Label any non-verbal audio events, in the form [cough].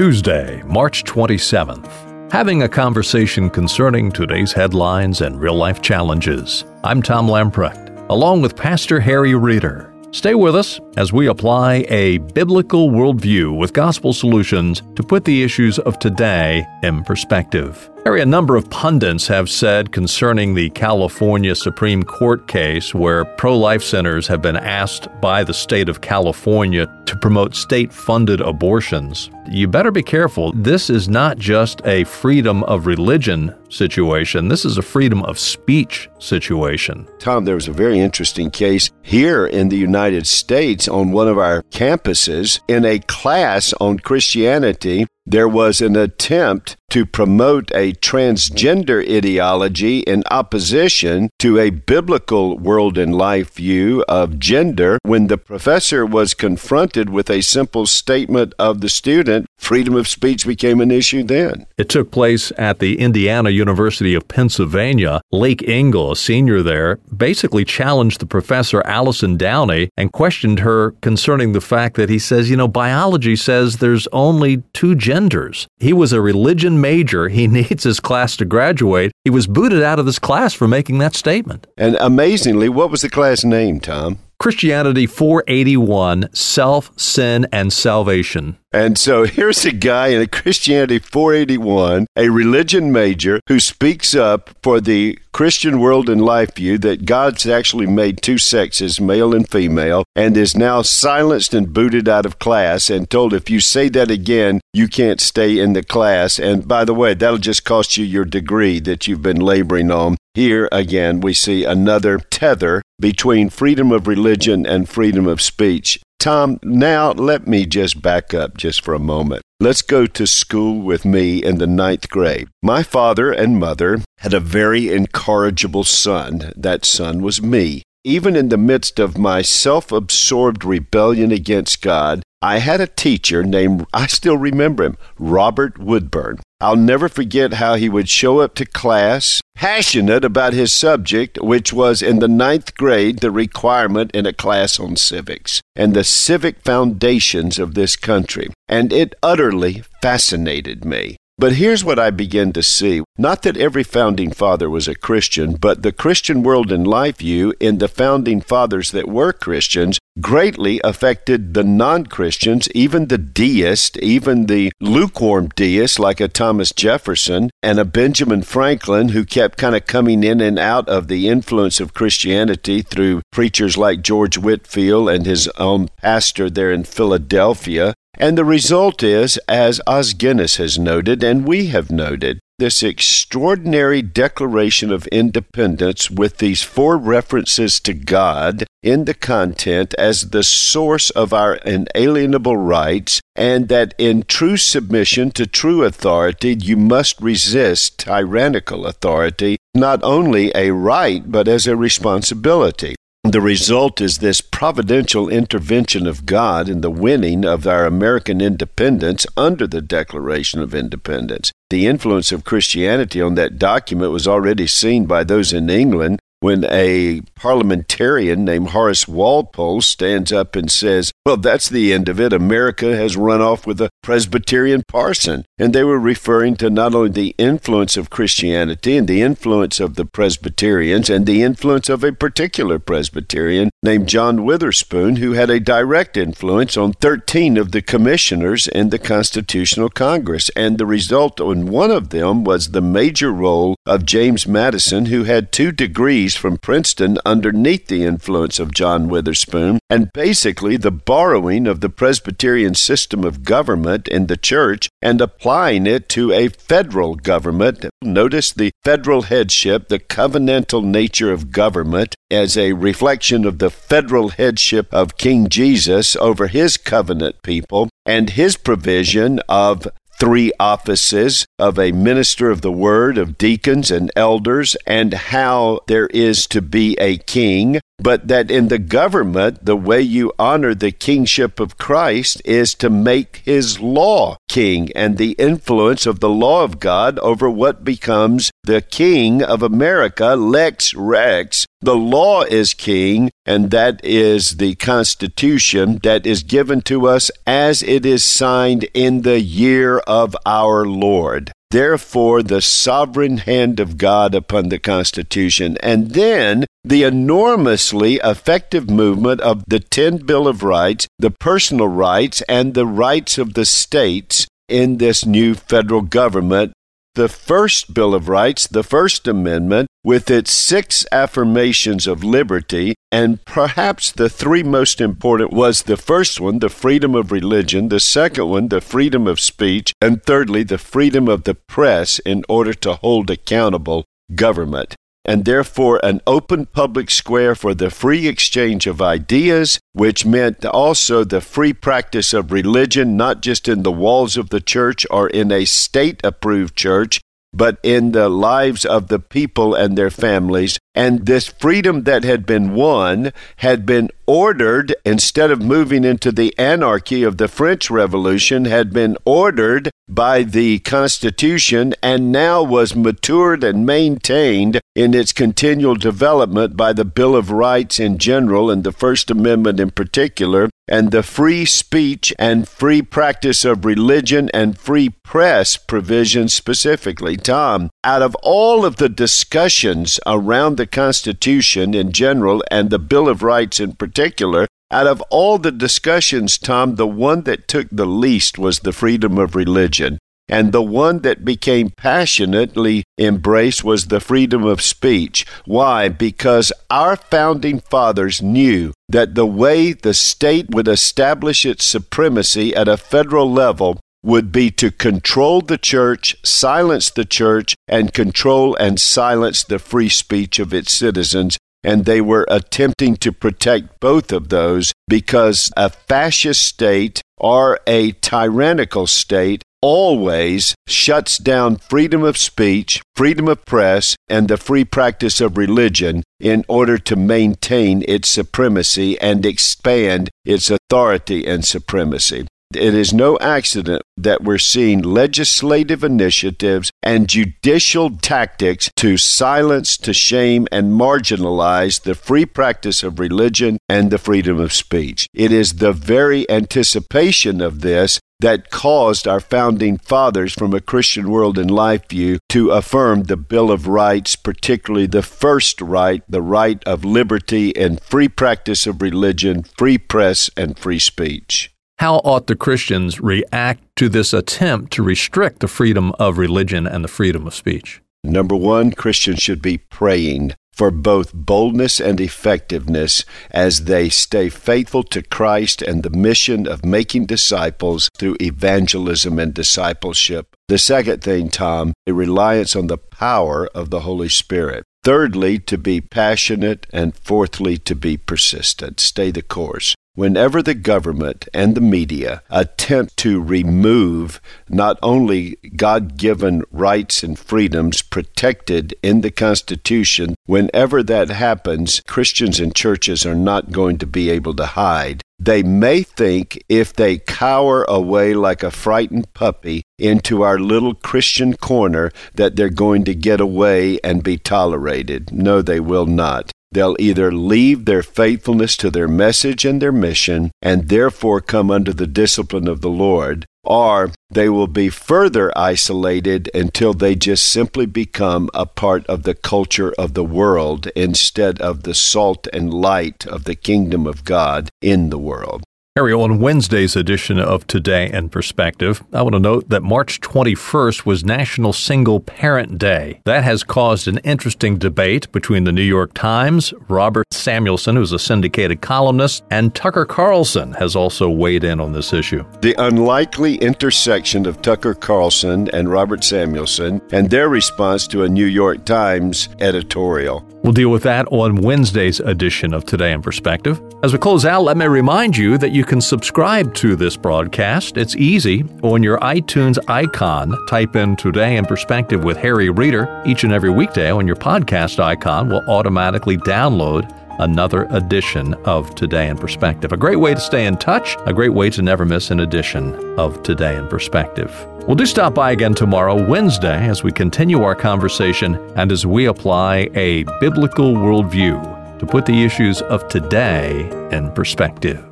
Tuesday, March 27th. Having a conversation concerning today's headlines and real life challenges. I'm Tom Lamprecht, along with Pastor Harry Reeder. Stay with us as we apply a biblical worldview with gospel solutions to put the issues of today in perspective. Harry, a number of pundits have said concerning the California Supreme Court case where pro life centers have been asked by the state of California to promote state funded abortions. You better be careful. This is not just a freedom of religion situation, this is a freedom of speech situation. Tom, there was a very interesting case here in the United States on one of our campuses in a class on Christianity there was an attempt to promote a transgender ideology in opposition to a biblical world and life view of gender when the professor was confronted with a simple statement of the student freedom of speech became an issue then it took place at the indiana university of pennsylvania lake ingle a senior there basically challenged the professor alison downie and questioned her concerning the fact that he says you know biology says there's only two genders. He was a religion major. He [laughs] needs his class to graduate. He was booted out of this class for making that statement. And amazingly, what was the class name, Tom? Christianity 481 Self, Sin, and Salvation. And so here's a guy in a Christianity 481, a religion major, who speaks up for the Christian world and life view that God's actually made two sexes, male and female, and is now silenced and booted out of class and told if you say that again, you can't stay in the class. And by the way, that'll just cost you your degree that you've been laboring on. Here again, we see another tether between freedom of religion and freedom of speech. Tom, now let me just back up just for a moment. Let's go to school with me in the ninth grade. My father and mother had a very incorrigible son. That son was me. Even in the midst of my self absorbed rebellion against God, I had a teacher named, I still remember him, Robert Woodburn. I'll never forget how he would show up to class passionate about his subject, which was in the ninth grade the requirement in a class on civics and the civic foundations of this country. And it utterly fascinated me. But here's what I begin to see. Not that every founding father was a Christian, but the Christian world and life view in the founding fathers that were Christians greatly affected the non Christians, even the deist, even the lukewarm deists like a Thomas Jefferson and a Benjamin Franklin who kept kind of coming in and out of the influence of Christianity through preachers like George Whitefield and his own pastor there in Philadelphia. And the result is, as Os Guinness has noted, and we have noted, this extraordinary declaration of independence with these four references to God in the content as the source of our inalienable rights, and that in true submission to true authority, you must resist tyrannical authority, not only a right, but as a responsibility. The result is this providential intervention of God in the winning of our American independence under the Declaration of Independence. The influence of Christianity on that document was already seen by those in England when a parliamentarian named Horace Walpole stands up and says, Well, that's the end of it. America has run off with a Presbyterian parson. And they were referring to not only the influence of Christianity and the influence of the Presbyterians and the influence of a particular Presbyterian named John Witherspoon, who had a direct influence on 13 of the commissioners in the Constitutional Congress. And the result on one of them was the major role of James Madison, who had two degrees from Princeton underneath the influence of John Witherspoon, and basically the borrowing of the Presbyterian system of government in the church and applying it to a federal government. Notice the federal headship, the covenantal nature of government, as a reflection of the federal headship of King Jesus over his covenant people and his provision of three offices of a minister of the word, of deacons and elders, and how there is to be a king. But that in the government, the way you honor the kingship of Christ is to make his law king and the influence of the law of God over what becomes the king of America, lex rex. The law is king, and that is the Constitution that is given to us as it is signed in the year of our Lord. Therefore, the sovereign hand of God upon the Constitution, and then the enormously effective movement of the 10 Bill of Rights, the personal rights, and the rights of the states in this new federal government. The first Bill of Rights, the First Amendment, with its six affirmations of liberty, and perhaps the three most important was the first one, the freedom of religion, the second one, the freedom of speech, and thirdly, the freedom of the press in order to hold accountable government and therefore an open public square for the free exchange of ideas, which meant also the free practice of religion, not just in the walls of the church or in a state approved church, but in the lives of the people and their families. And this freedom that had been won had been ordered, instead of moving into the anarchy of the French Revolution, had been ordered by the Constitution and now was matured and maintained in its continual development by the Bill of Rights in general and the First Amendment in particular, and the free speech and free practice of religion and free press provisions specifically. Tom, out of all of the discussions around the Constitution in general and the Bill of Rights in particular, out of all the discussions, Tom, the one that took the least was the freedom of religion. And the one that became passionately embraced was the freedom of speech. Why? Because our founding fathers knew that the way the state would establish its supremacy at a federal level would be to control the church, silence the church, and control and silence the free speech of its citizens and they were attempting to protect both of those because a fascist state or a tyrannical state always shuts down freedom of speech, freedom of press, and the free practice of religion in order to maintain its supremacy and expand its authority and supremacy. It is no accident that we're seeing legislative initiatives and judicial tactics to silence, to shame, and marginalize the free practice of religion and the freedom of speech. It is the very anticipation of this that caused our founding fathers from a Christian world and life view to affirm the Bill of Rights, particularly the first right, the right of liberty and free practice of religion, free press, and free speech. How ought the Christians react to this attempt to restrict the freedom of religion and the freedom of speech? Number one, Christians should be praying for both boldness and effectiveness as they stay faithful to Christ and the mission of making disciples through evangelism and discipleship. The second thing, Tom, a reliance on the power of the Holy Spirit. Thirdly, to be passionate, and fourthly, to be persistent. Stay the course whenever the government and the media attempt to remove not only God given rights and freedoms protected in the Constitution, whenever that happens, Christians and churches are not going to be able to hide. They may think if they cower away like a frightened puppy into our little Christian corner that they're going to get away and be tolerated. No, they will not. They'll either leave their faithfulness to their message and their mission and therefore come under the discipline of the Lord, or they will be further isolated until they just simply become a part of the culture of the world instead of the salt and light of the kingdom of God in the world. Harry, on Wednesday's edition of Today in Perspective, I want to note that March 21st was National Single Parent Day. That has caused an interesting debate between the New York Times, Robert Samuelson, who's a syndicated columnist, and Tucker Carlson has also weighed in on this issue. The unlikely intersection of Tucker Carlson and Robert Samuelson and their response to a New York Times editorial. We'll deal with that on Wednesday's edition of Today in Perspective. As we close out, let me remind you that you can subscribe to this broadcast. It's easy. On your iTunes icon, type in Today in Perspective with Harry Reeder. Each and every weekday on your podcast icon will automatically download another edition of Today in Perspective. A great way to stay in touch, a great way to never miss an edition of Today in Perspective. We'll do stop by again tomorrow, Wednesday, as we continue our conversation and as we apply a biblical worldview to put the issues of today in perspective.